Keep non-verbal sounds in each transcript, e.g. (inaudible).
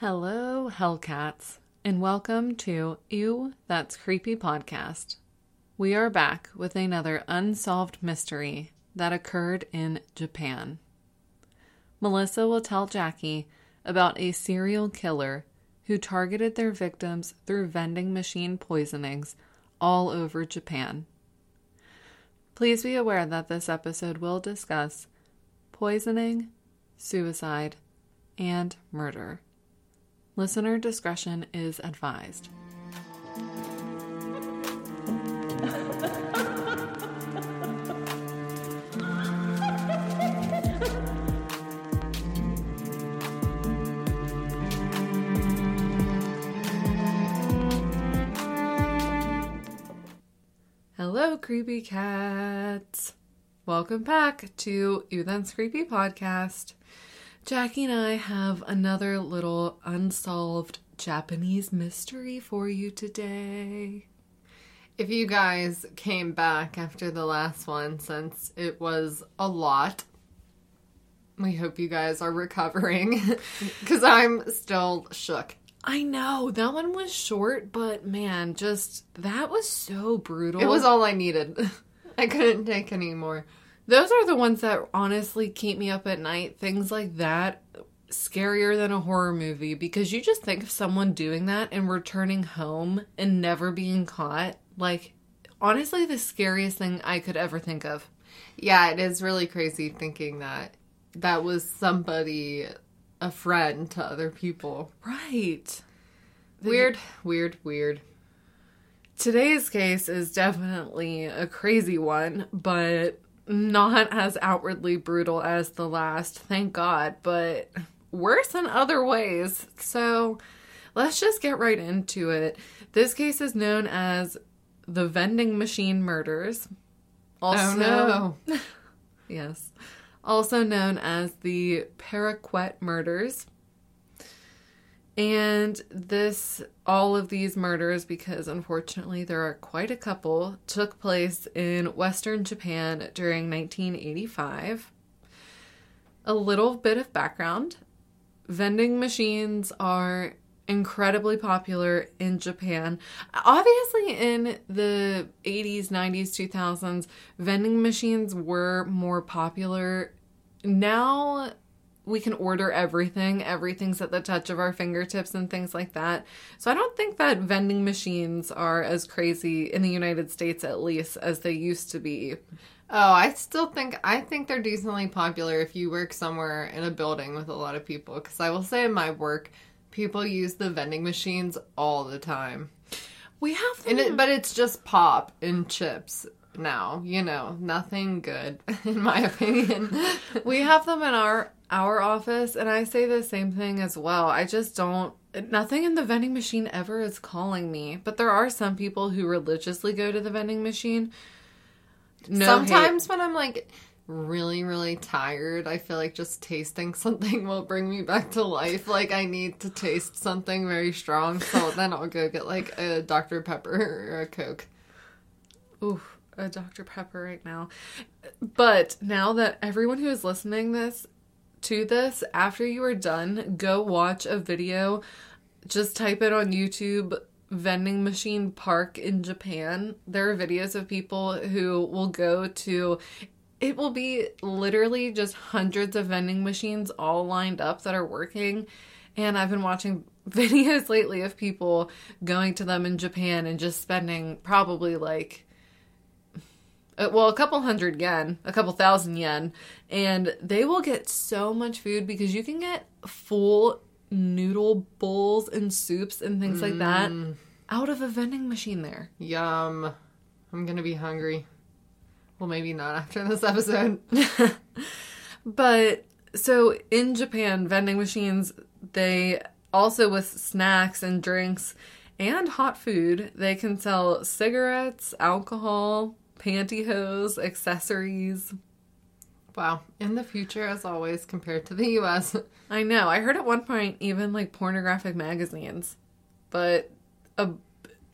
Hello, Hellcats, and welcome to Ew, That's Creepy podcast. We are back with another unsolved mystery that occurred in Japan. Melissa will tell Jackie about a serial killer who targeted their victims through vending machine poisonings all over Japan. Please be aware that this episode will discuss poisoning, suicide, and murder. Listener discretion is advised. Hello, creepy cats. Welcome back to Ew That's Creepy podcast. Jackie and I have another little unsolved Japanese mystery for you today. If you guys came back after the last one, since it was a lot, we hope you guys are recovering (laughs) because I'm still shook. I know that one was short, but man, just that was so brutal. It was all I needed. (laughs) I couldn't take any more. Those are the ones that honestly keep me up at night. Things like that, scarier than a horror movie because you just think of someone doing that and returning home and never being caught. Like, honestly, the scariest thing I could ever think of. Yeah, it is really crazy thinking that that was somebody, a friend to other people. Right. Weird, weird, weird. Today's case is definitely a crazy one, but not as outwardly brutal as the last, thank God, but worse in other ways. So let's just get right into it. This case is known as the vending machine murders. Oh, also, oh no. (laughs) yes. Also known as the Paraquat murders. And this, all of these murders, because unfortunately there are quite a couple, took place in Western Japan during 1985. A little bit of background vending machines are incredibly popular in Japan. Obviously, in the 80s, 90s, 2000s, vending machines were more popular. Now, we can order everything. Everything's at the touch of our fingertips and things like that. So I don't think that vending machines are as crazy in the United States at least as they used to be. Oh, I still think I think they're decently popular if you work somewhere in a building with a lot of people cuz I will say in my work people use the vending machines all the time. We have them. It, but it's just pop and chips now, you know, nothing good (laughs) in my opinion. we have them in our our office, and I say the same thing as well. I just don't. Nothing in the vending machine ever is calling me, but there are some people who religiously go to the vending machine. No Sometimes hate. when I'm like really, really tired, I feel like just tasting (laughs) something will bring me back to life. Like I need to taste something very strong, so then I'll go get like a Dr. Pepper or a Coke. Ooh, a Dr. Pepper right now. But now that everyone who is listening this to this, after you are done, go watch a video. Just type it on YouTube vending machine park in Japan. There are videos of people who will go to it will be literally just hundreds of vending machines all lined up that are working. And I've been watching (laughs) videos lately of people going to them in Japan and just spending probably like uh, well, a couple hundred yen, a couple thousand yen, and they will get so much food because you can get full noodle bowls and soups and things mm. like that mm. out of a vending machine there. Yum. I'm going to be hungry. Well, maybe not after this episode. (laughs) but so in Japan, vending machines, they also with snacks and drinks and hot food, they can sell cigarettes, alcohol, pantyhose, accessories. Wow. In the future, as always, compared to the US. (laughs) I know. I heard at one point even like pornographic magazines, but a,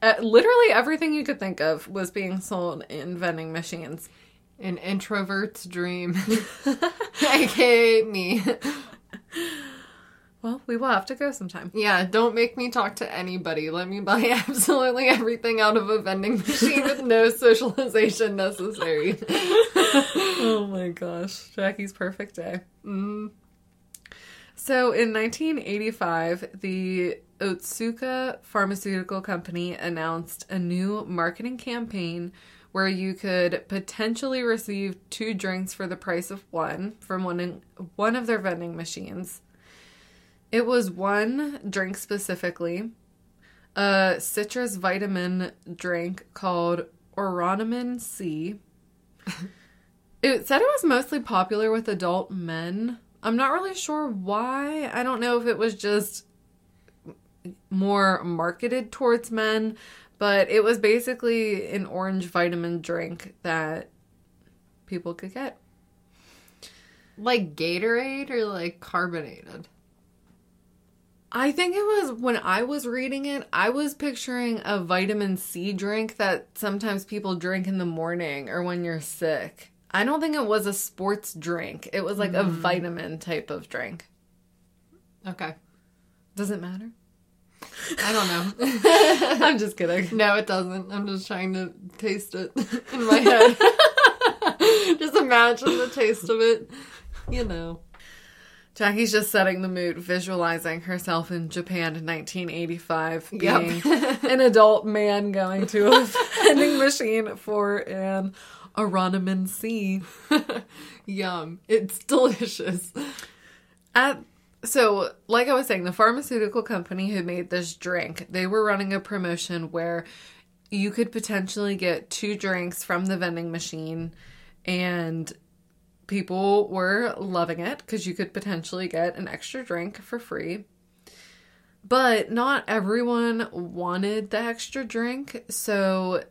a, literally everything you could think of was being sold in vending machines. An introvert's dream. (laughs) (laughs) aka me. Well, we will have to go sometime. Yeah, don't make me talk to anybody. Let me buy (laughs) absolutely everything out of a vending machine with no socialization necessary. (laughs) (laughs) oh my gosh. Jackie's perfect day. Mm. So in 1985, the Otsuka Pharmaceutical Company announced a new marketing campaign where you could potentially receive two drinks for the price of one from one, in, one of their vending machines. It was one drink specifically, a citrus vitamin drink called Oronamin C. (laughs) it said it was mostly popular with adult men. I'm not really sure why. I don't know if it was just more marketed towards men, but it was basically an orange vitamin drink that people could get. Like Gatorade or like carbonated? I think it was when I was reading it, I was picturing a vitamin C drink that sometimes people drink in the morning or when you're sick. I don't think it was a sports drink. It was like mm. a vitamin type of drink. Okay. Does it matter? I don't know. (laughs) I'm just kidding. No, it doesn't. I'm just trying to taste it in my head. (laughs) (laughs) just imagine the taste of it. You know. Jackie's just setting the mood, visualizing herself in Japan in 1985 being yep. an (laughs) adult man going to a vending machine for an Oronamin C. (laughs) Yum. It's delicious. At so, like I was saying, the pharmaceutical company who made this drink, they were running a promotion where you could potentially get two drinks from the vending machine and people were loving it because you could potentially get an extra drink for free. But not everyone wanted the extra drink, so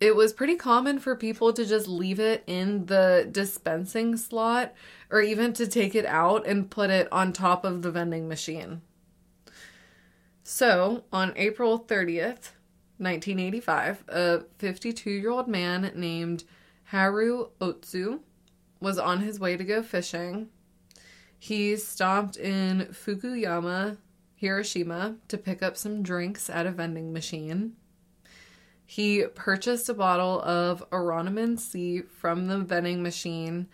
it was pretty common for people to just leave it in the dispensing slot or even to take it out and put it on top of the vending machine. So, on April 30th, 1985, a 52 year old man named Haru Otsu was on his way to go fishing. He stopped in Fukuyama, Hiroshima, to pick up some drinks at a vending machine. He purchased a bottle of Oronamin C from the vending machine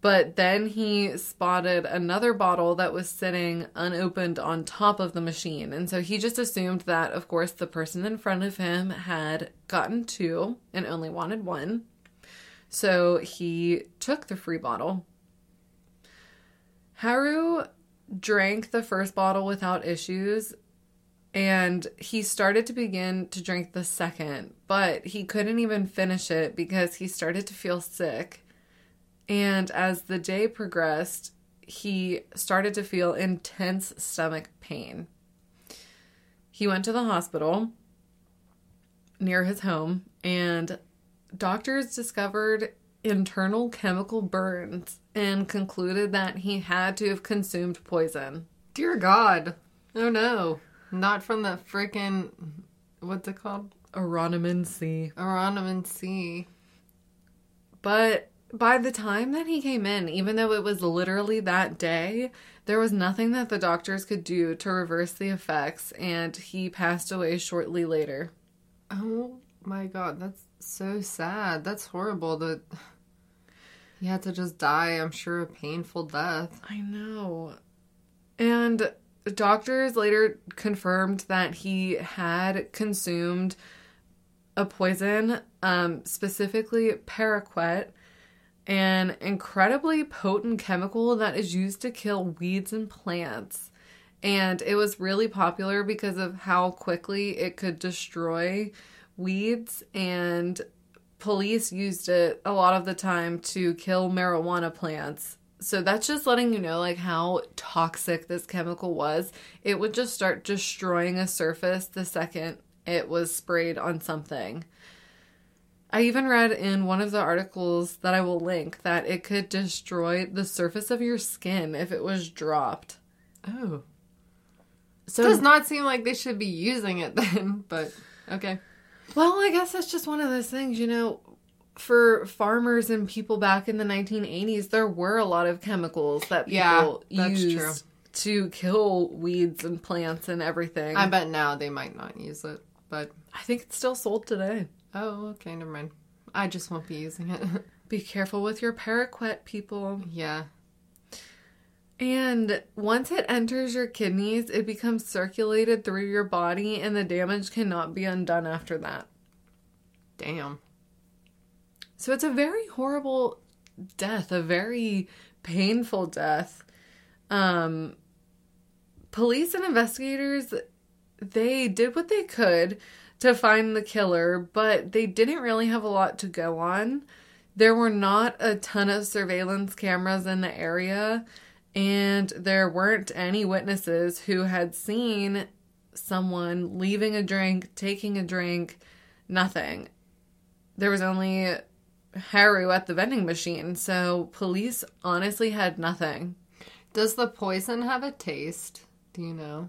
but then he spotted another bottle that was sitting unopened on top of the machine. And so he just assumed that, of course, the person in front of him had gotten two and only wanted one. So he took the free bottle. Haru drank the first bottle without issues and he started to begin to drink the second, but he couldn't even finish it because he started to feel sick and as the day progressed, he started to feel intense stomach pain. He went to the hospital near his home, and doctors discovered internal chemical burns and concluded that he had to have consumed poison. Dear God. Oh no. Not from the freaking. What's it called? Oronamin C. Oronamin C. But by the time that he came in, even though it was literally that day, there was nothing that the doctors could do to reverse the effects, and he passed away shortly later. Oh my god, that's so sad. That's horrible that he had to just die, I'm sure, a painful death. I know. And doctors later confirmed that he had consumed a poison, um, specifically paraquat, an incredibly potent chemical that is used to kill weeds and plants. And it was really popular because of how quickly it could destroy weeds, and police used it a lot of the time to kill marijuana plants. So that's just letting you know like how toxic this chemical was. It would just start destroying a surface the second it was sprayed on something. I even read in one of the articles that I will link that it could destroy the surface of your skin if it was dropped. Oh. So it does not seem like they should be using it then, but okay. Well, I guess that's just one of those things, you know, for farmers and people back in the 1980s, there were a lot of chemicals that people yeah, used true. to kill weeds and plants and everything. I bet now they might not use it, but I think it's still sold today. Oh, okay, never mind. I just won't be using it. (laughs) Be careful with your paraquat, people. Yeah. And once it enters your kidneys, it becomes circulated through your body, and the damage cannot be undone after that. Damn. So it's a very horrible death, a very painful death. Um, police and investigators, they did what they could to find the killer, but they didn't really have a lot to go on. There were not a ton of surveillance cameras in the area and there weren't any witnesses who had seen someone leaving a drink, taking a drink, nothing. There was only Haru at the vending machine, so police honestly had nothing. Does the poison have a taste? Do you know?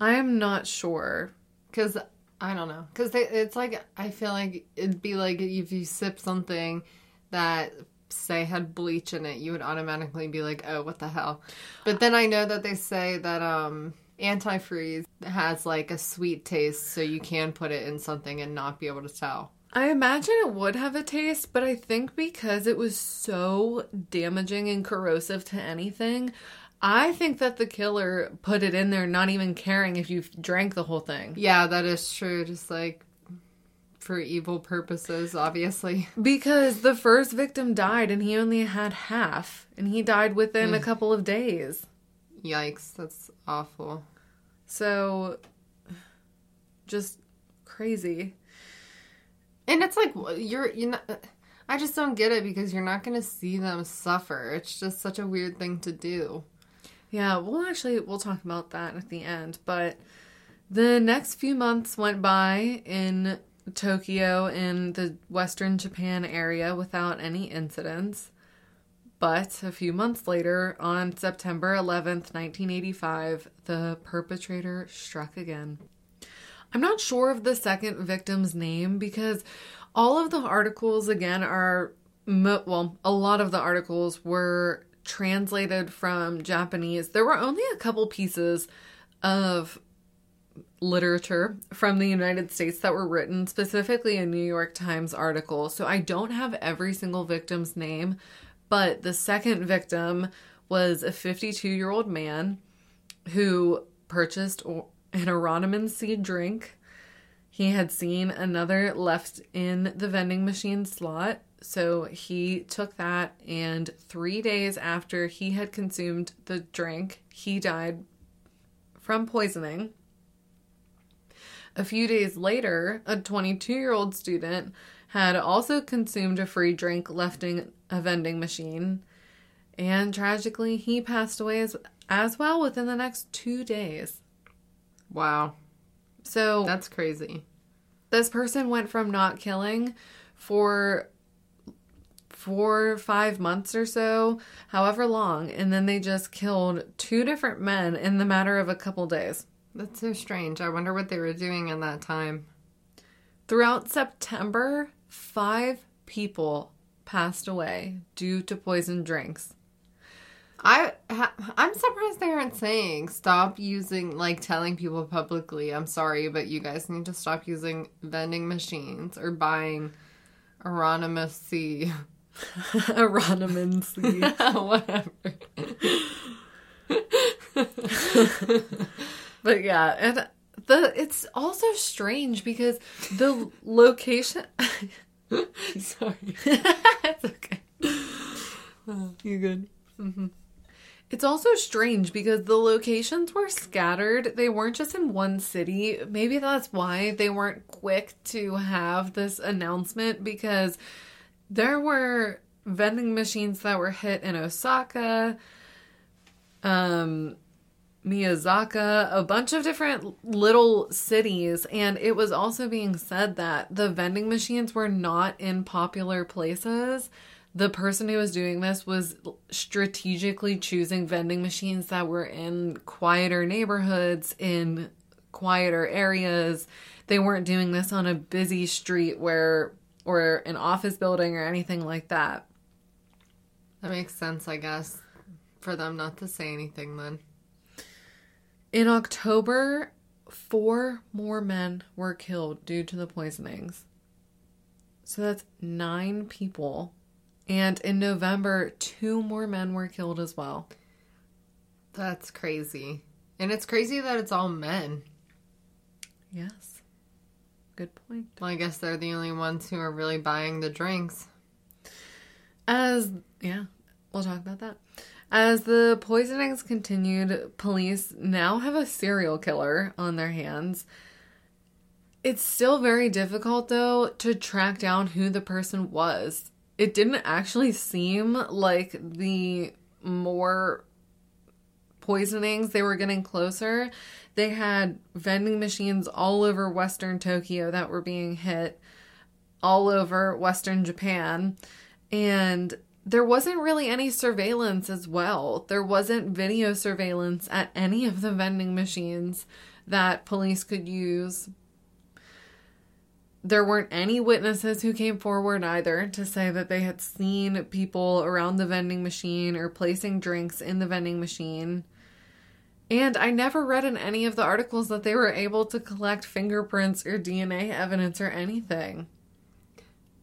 I am not sure. Because I don't know. Because it's like, I feel like it'd be like if you sip something that say had bleach in it, you would automatically be like, "Oh, what the hell?" But then I know that they say that um antifreeze has like a sweet taste, so you can put it in something and not be able to tell. I imagine it would have a taste, but I think because it was so damaging and corrosive to anything, I think that the killer put it in there not even caring if you drank the whole thing. Yeah, that is true. Just like for evil purposes, obviously. (laughs) Because the first victim died and he only had half, and he died within a mm. couple of days. Yikes, that's awful. So, just crazy. And it's like you're you know I just don't get it because you're not going to see them suffer. It's just such a weird thing to do. Yeah, well actually we'll talk about that at the end, but the next few months went by in Tokyo in the western Japan area without any incidents. But a few months later, on September 11th, 1985, the perpetrator struck again. I'm not sure of the second victim's name because all of the articles, again, are, well, a lot of the articles were translated from Japanese. There were only a couple pieces of literature from the United States that were written, specifically a New York Times article. So I don't have every single victim's name, but the second victim was a 52 year old man who purchased an Oranimon seed drink. He had seen another left in the vending machine slot. So he took that, and three days after he had consumed the drink, he died from poisoning. A few days later, a 22 year old student had also consumed a free drink left in a vending machine, and tragically, he passed away as, as well within the next two days. Wow. So that's crazy. This person went from not killing for four, five months or so, however long, and then they just killed two different men in the matter of a couple days. That's so strange. I wonder what they were doing in that time. Throughout September, five people passed away due to poisoned drinks. I I'm surprised they aren't saying stop using like telling people publicly. I'm sorry, but you guys need to stop using vending machines or buying. Aronimon C. (laughs) (laughs) Whatever. (laughs) But yeah, and the it's also strange because the location. (laughs) Sorry, (laughs) it's okay. (sighs) You good? Mm-hmm. It's also strange because the locations were scattered. They weren't just in one city. Maybe that's why they weren't quick to have this announcement because there were vending machines that were hit in Osaka, um, Miyazaka, a bunch of different little cities, and it was also being said that the vending machines were not in popular places. The person who was doing this was strategically choosing vending machines that were in quieter neighborhoods, in quieter areas. They weren't doing this on a busy street where or an office building or anything like that. That makes sense, I guess, for them not to say anything then. In October, four more men were killed due to the poisonings. So that's nine people. And in November, two more men were killed as well. That's crazy. And it's crazy that it's all men. Yes. Good point. Well, I guess they're the only ones who are really buying the drinks. As, yeah, we'll talk about that. As the poisonings continued, police now have a serial killer on their hands. It's still very difficult, though, to track down who the person was. It didn't actually seem like the more poisonings, they were getting closer. They had vending machines all over Western Tokyo that were being hit, all over Western Japan. And there wasn't really any surveillance as well. There wasn't video surveillance at any of the vending machines that police could use. There weren't any witnesses who came forward either to say that they had seen people around the vending machine or placing drinks in the vending machine. And I never read in any of the articles that they were able to collect fingerprints or DNA evidence or anything.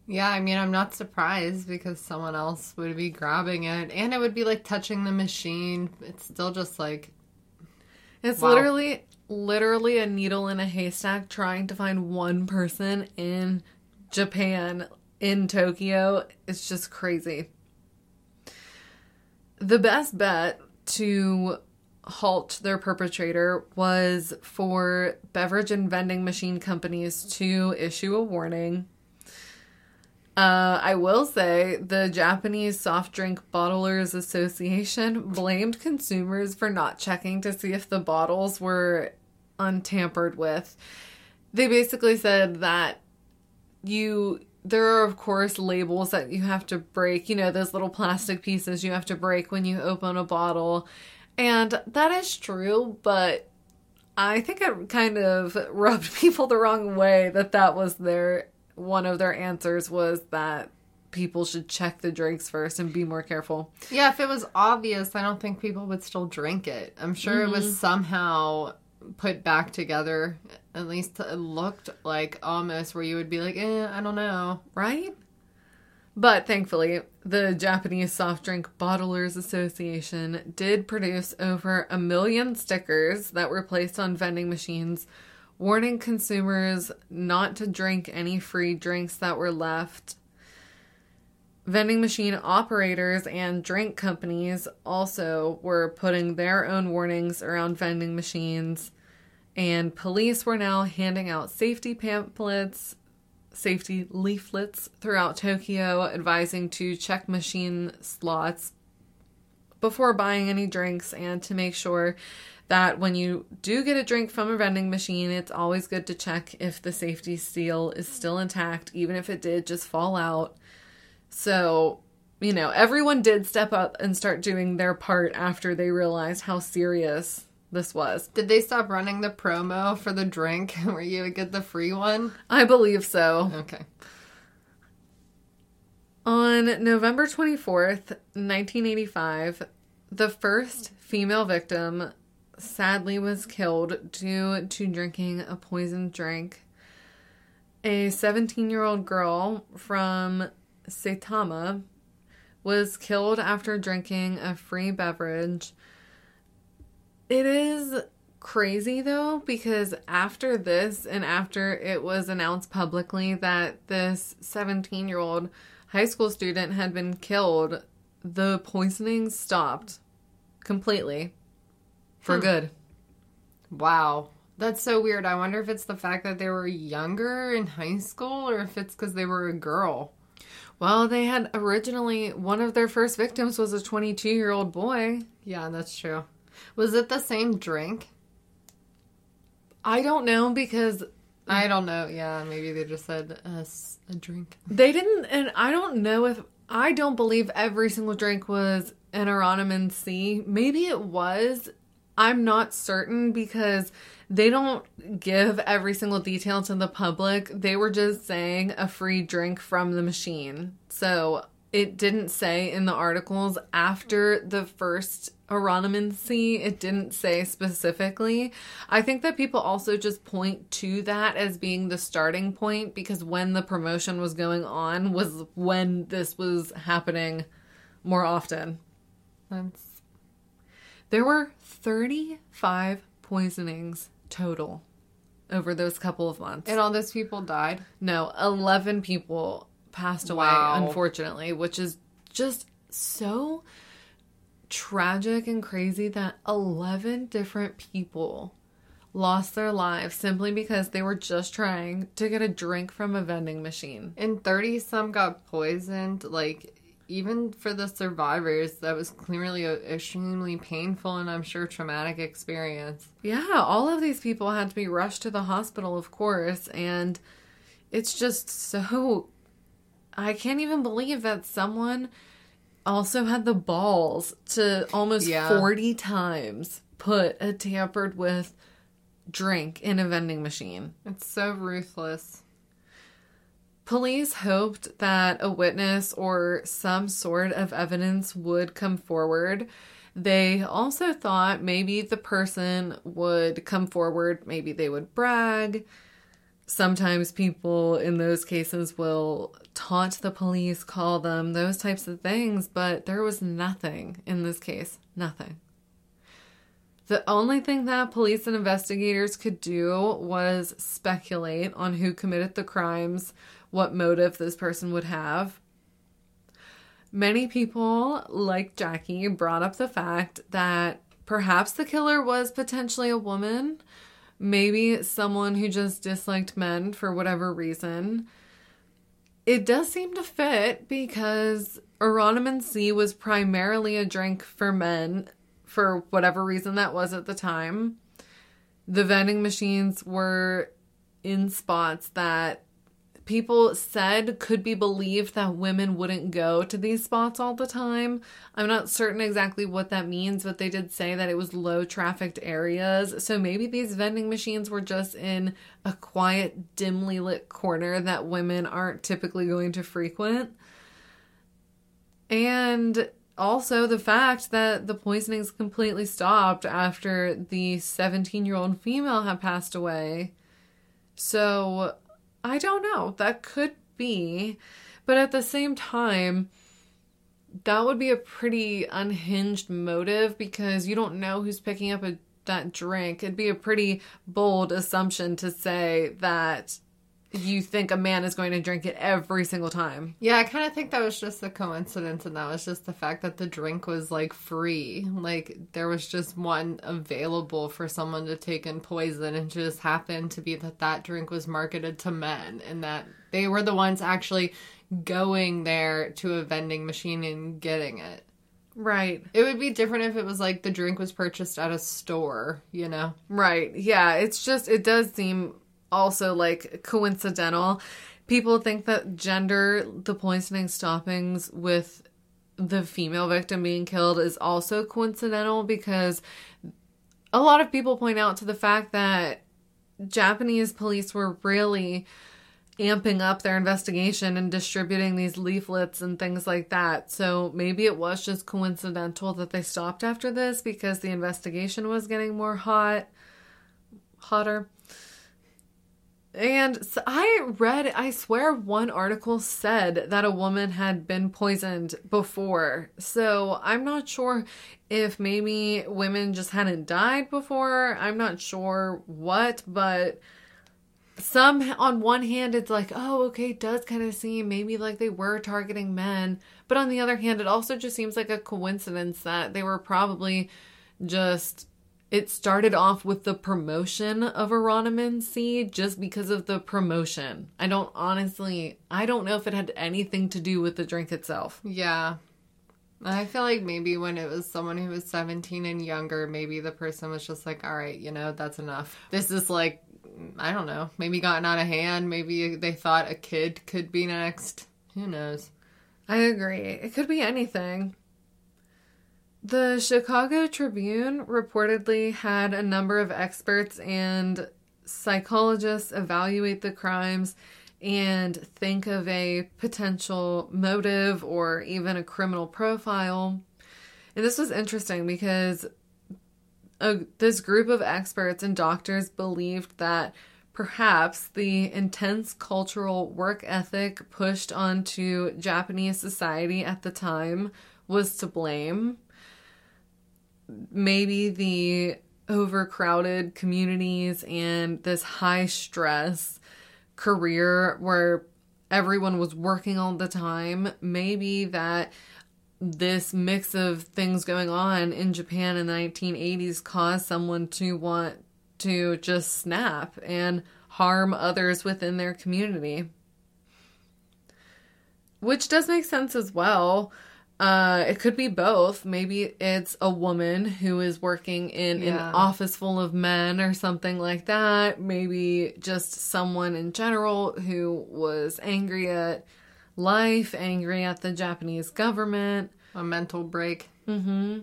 Yeah, I mean, I'm not surprised because someone else would be grabbing it and it would be like touching the machine. It's still just like. It's wow. literally, literally a needle in a haystack trying to find one person in Japan, in Tokyo. It's just crazy. The best bet to halt their perpetrator was for beverage and vending machine companies to issue a warning. Uh, I will say the Japanese Soft Drink Bottlers Association blamed consumers for not checking to see if the bottles were untampered with. They basically said that you there are of course labels that you have to break, you know, those little plastic pieces you have to break when you open a bottle and that is true, but I think it kind of (laughs) rubbed people the wrong way that that was their one of their answers was that people should check the drinks first and be more careful. Yeah, if it was obvious, I don't think people would still drink it. I'm sure mm-hmm. it was mm-hmm. somehow put back together. At least it looked like almost where you would be like, eh, I don't know. Right? But thankfully, the Japanese Soft Drink Bottlers Association did produce over a million stickers that were placed on vending machines warning consumers not to drink any free drinks that were left. Vending machine operators and drink companies also were putting their own warnings around vending machines, and police were now handing out safety pamphlets safety leaflets throughout Tokyo advising to check machine slots before buying any drinks and to make sure that when you do get a drink from a vending machine, it's always good to check if the safety seal is still intact, even if it did just fall out. So, you know, everyone did step up and start doing their part after they realized how serious this was. Did they stop running the promo for the drink (laughs) where you would get the free one? I believe so. Okay. On November 24th, 1985, the first female victim sadly was killed due to drinking a poisoned drink. A 17 year old girl from Saitama was killed after drinking a free beverage it is crazy though because after this and after it was announced publicly that this 17 year old high school student had been killed, the poisoning stopped completely for hmm. good. Wow. That's so weird. I wonder if it's the fact that they were younger in high school or if it's because they were a girl. Well, they had originally, one of their first victims was a 22 year old boy. Yeah, that's true. Was it the same drink? I don't know because I don't know. Yeah, maybe they just said uh, a drink. They didn't, and I don't know if I don't believe every single drink was an Aronoman C. Maybe it was. I'm not certain because they don't give every single detail to the public. They were just saying a free drink from the machine. So it didn't say in the articles after the first Hieronymus it didn't say specifically. I think that people also just point to that as being the starting point because when the promotion was going on was when this was happening more often. That's... There were 35 poisonings total over those couple of months. And all those people died? No, 11 people passed away, wow. unfortunately, which is just so tragic and crazy that 11 different people lost their lives simply because they were just trying to get a drink from a vending machine. And 30 some got poisoned. Like, even for the survivors, that was clearly an extremely painful and I'm sure traumatic experience. Yeah, all of these people had to be rushed to the hospital, of course. And it's just so. I can't even believe that someone also had the balls to almost yeah. 40 times put a tampered with drink in a vending machine. It's so ruthless. Police hoped that a witness or some sort of evidence would come forward. They also thought maybe the person would come forward, maybe they would brag, sometimes people in those cases will taunt the police, call them, those types of things, but there was nothing in this case. Nothing. The only thing that police and investigators could do was speculate on who committed the crimes, what motive this person would have. Many people, like Jackie, brought up the fact that perhaps the killer was potentially a woman maybe someone who just disliked men for whatever reason. It does seem to fit because Hieronymus was primarily a drink for men for whatever reason that was at the time. The vending machines were in spots that people said could be believed that women wouldn't go to these spots all the time. I'm not certain exactly what that means, but they did say that it was low trafficked areas. So maybe these vending machines were just in a quiet, dimly lit corner that women aren't typically going to frequent. And also the fact that the poisonings completely stopped after the 17 year old female had passed away. So I don't know. That could be. But at the same time, that would be a pretty unhinged motive because you don't know who's picking up a, that drink. It'd be a pretty bold assumption to say that you think a man is going to drink it every single time. Yeah, I kind of think that was just a coincidence, and that was just the fact that the drink was like free. Like there was just one available for someone to take in poison, and just happened to be that that drink was marketed to men, and that they were the ones actually going there to a vending machine and getting it. Right. It would be different if it was like the drink was purchased at a store, you know? Right. Yeah. It's just, it does seem also like coincidental. People think that gender, the poisoning stoppings with the female victim being killed is also coincidental because a lot of people point out to the fact that Japanese police were really amping up their investigation and distributing these leaflets and things like that. So maybe it was just coincidental that they stopped after this because the investigation was getting more hot, hotter. And so I read, I swear one article said that a woman had been poisoned before. So I'm not sure if maybe women just hadn't died before. I'm not sure what, but some on one hand it's like, oh, okay, it does kind of seem maybe like they were targeting men. But on the other hand, it also just seems like a coincidence that they were probably just it started off with the promotion of Hieronymus C just because of the promotion. I don't honestly, I don't know if it had anything to do with the drink itself. Yeah. I feel like maybe when it was someone who was 17 and younger, maybe the person was just like, all right, you know, that's enough. This is like, I don't know, maybe gotten out of hand. Maybe they thought a kid could be next. Who knows? I agree. It could be anything. The Chicago Tribune reportedly had a number of experts and psychologists evaluate the crimes. and think of a potential motive or even a criminal profile. And this was interesting because a, this group of experts and doctors believed that perhaps the intense cultural work ethic pushed onto Japanese society at the time was to blame. Maybe the overcrowded communities and this high stress career where everyone was working all the time, maybe that this mix of things going on in Japan in the 1980s caused someone to want to just snap and harm others within their community. Which does make sense as well. Uh, it could be both. Maybe it's a woman who is working in yeah. an office full of men or something like that. Maybe just someone in general who was angry at life, angry at the Japanese government. A mental break. Mm-hmm.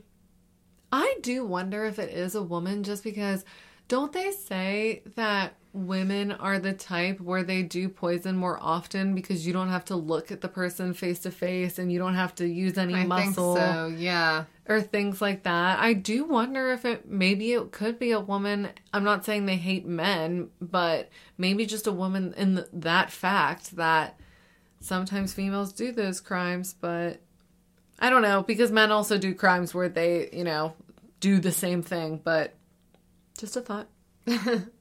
I do wonder if it is a woman just because don't they say that women are the type where they do poison more often because you don't have to look at the person face to face and you don't have to use any I muscle. so, yeah. Or things like that. I do wonder if it maybe it could be a woman. I'm not saying they hate men, but maybe just a woman in the, that fact that sometimes females do those crimes, but I don't know because men also do crimes where they, you know, do the same thing, but just a thought. (laughs)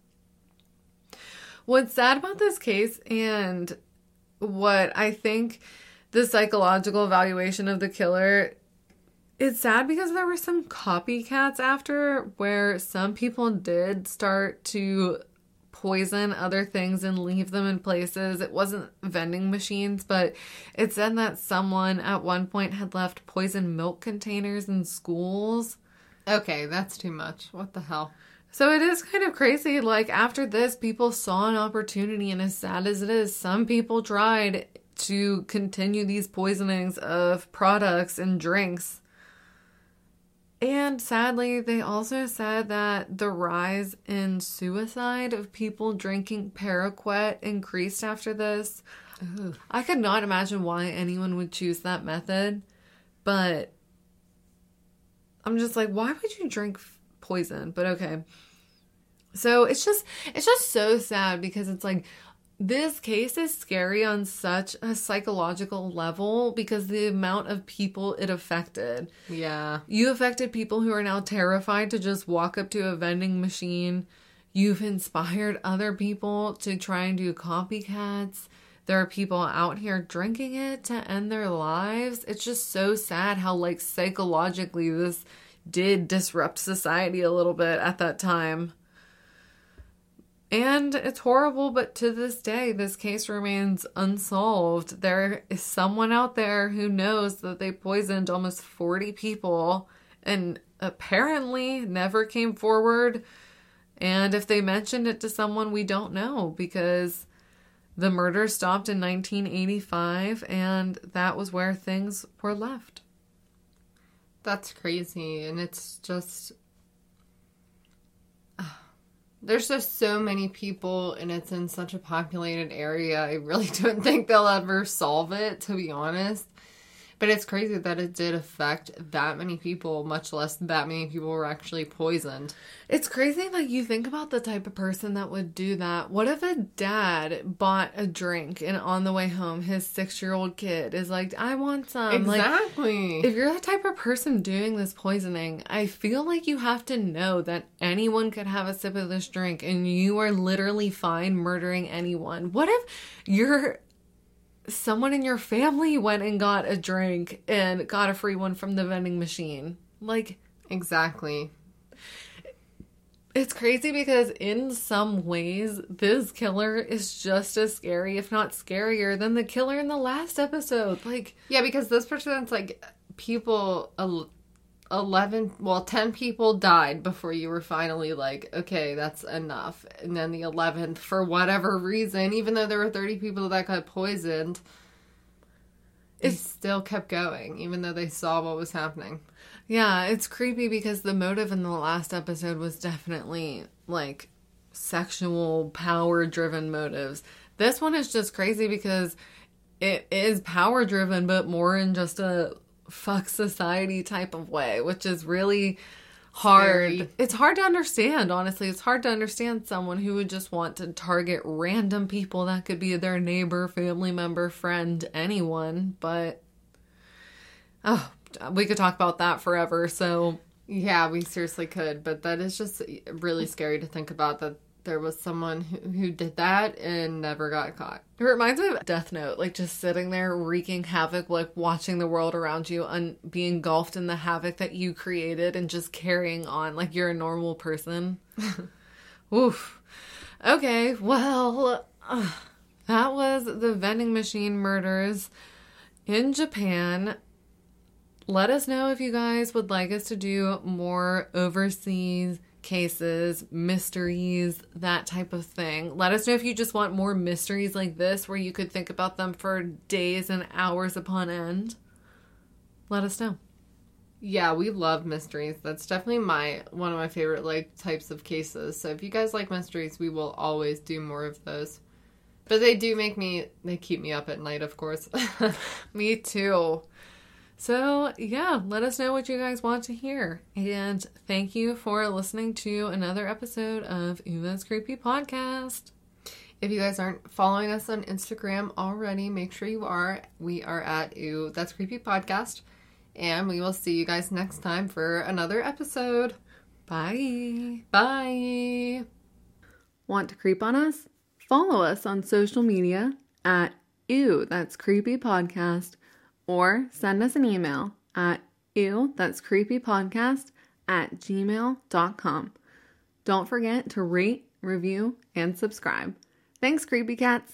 What's sad about this case and what I think the psychological evaluation of the killer it's sad because there were some copycats after where some people did start to poison other things and leave them in places. It wasn't vending machines, but it said that someone at one point had left poison milk containers in schools. Okay, that's too much. What the hell? So it is kind of crazy. Like after this, people saw an opportunity, and as sad as it is, some people tried to continue these poisonings of products and drinks. And sadly, they also said that the rise in suicide of people drinking Paraquat increased after this. I could not imagine why anyone would choose that method, but I'm just like, why would you drink poison? But okay. So it's just it's just so sad because it's like this case is scary on such a psychological level because the amount of people it affected. Yeah. You affected people who are now terrified to just walk up to a vending machine. You've inspired other people to try and do copycats. There are people out here drinking it to end their lives. It's just so sad how like psychologically this did disrupt society a little bit at that time. And it's horrible, but to this day, this case remains unsolved. There is someone out there who knows that they poisoned almost 40 people and apparently never came forward. And if they mentioned it to someone, we don't know because the murder stopped in 1985 and that was where things were left. That's crazy. And it's just there's just so many people and it's in such a populated area. I really (laughs) don't think they'll ever solve it, to be honest. But it's crazy that it did affect that many people, much less that many people were actually poisoned. It's crazy, like, you think about the type of person that would do that. What if a dad bought a drink and on the way home, his six year old kid is like, I want some? Exactly. Like, if you're the type of person doing this poisoning, I feel like you have to know that anyone could have a sip of this drink and you are literally fine murdering anyone. What if you're someone in your family went and got a drink and got a free one from the vending machine. Like, exactly. It's crazy because in some ways, this killer is just as scary, if not scarier, than the killer in the last episode. Like, yeah, because this person's like people 11 well 10 people died before you were finally like okay that's enough. And then the 11th for whatever reason even though there were 30 people that got poisoned it still kept going even though they saw what was happening. Yeah it's creepy because the motive in the last episode was definitely like sexual power driven motives. This one is just crazy because it is power driven, but more in just a fuck society type of way, which is really hard. Scary. It's hard to understand, honestly. It's hard to understand someone who would just want to target random people that could be their neighbor, family member, friend, anyone. But, oh, we could talk about that forever. So, yeah, we seriously could. But that is just really scary to think about that there was someone who, who did that and never got caught. It reminds me of Death Note, like just sitting there wreaking havoc, like watching the world around you and be engulfed in the havoc that you created and just carrying on like you're a normal person. (laughs) Oof. Okay, well, uh, that was the vending machine murders in Japan. Let us know if you guys would like us to do more overseas cases, mysteries, that type of thing. Let us know if you just want more mysteries like this where you could think about them for days and hours upon end. Let us know. Yeah, we love mysteries. That's definitely my one of my favorite like types of cases. So if you guys like mysteries, we will always do more of those. But they do make me they keep me up at night, of course. (laughs) me too. So, yeah, let us know what you guys want to hear. And thank you for listening to another episode of That's Creepy Podcast. If you guys aren't following us on Instagram already, make sure you are. We are at Ew That's Creepy Podcast. And we will see you guys next time for another episode. Bye. Bye. Want to creep on us? Follow us on social media at Ew, That's Creepy Podcast or send us an email at ew that's creepy podcast at gmail.com. Don't forget to rate, review, and subscribe. Thanks, creepy cats.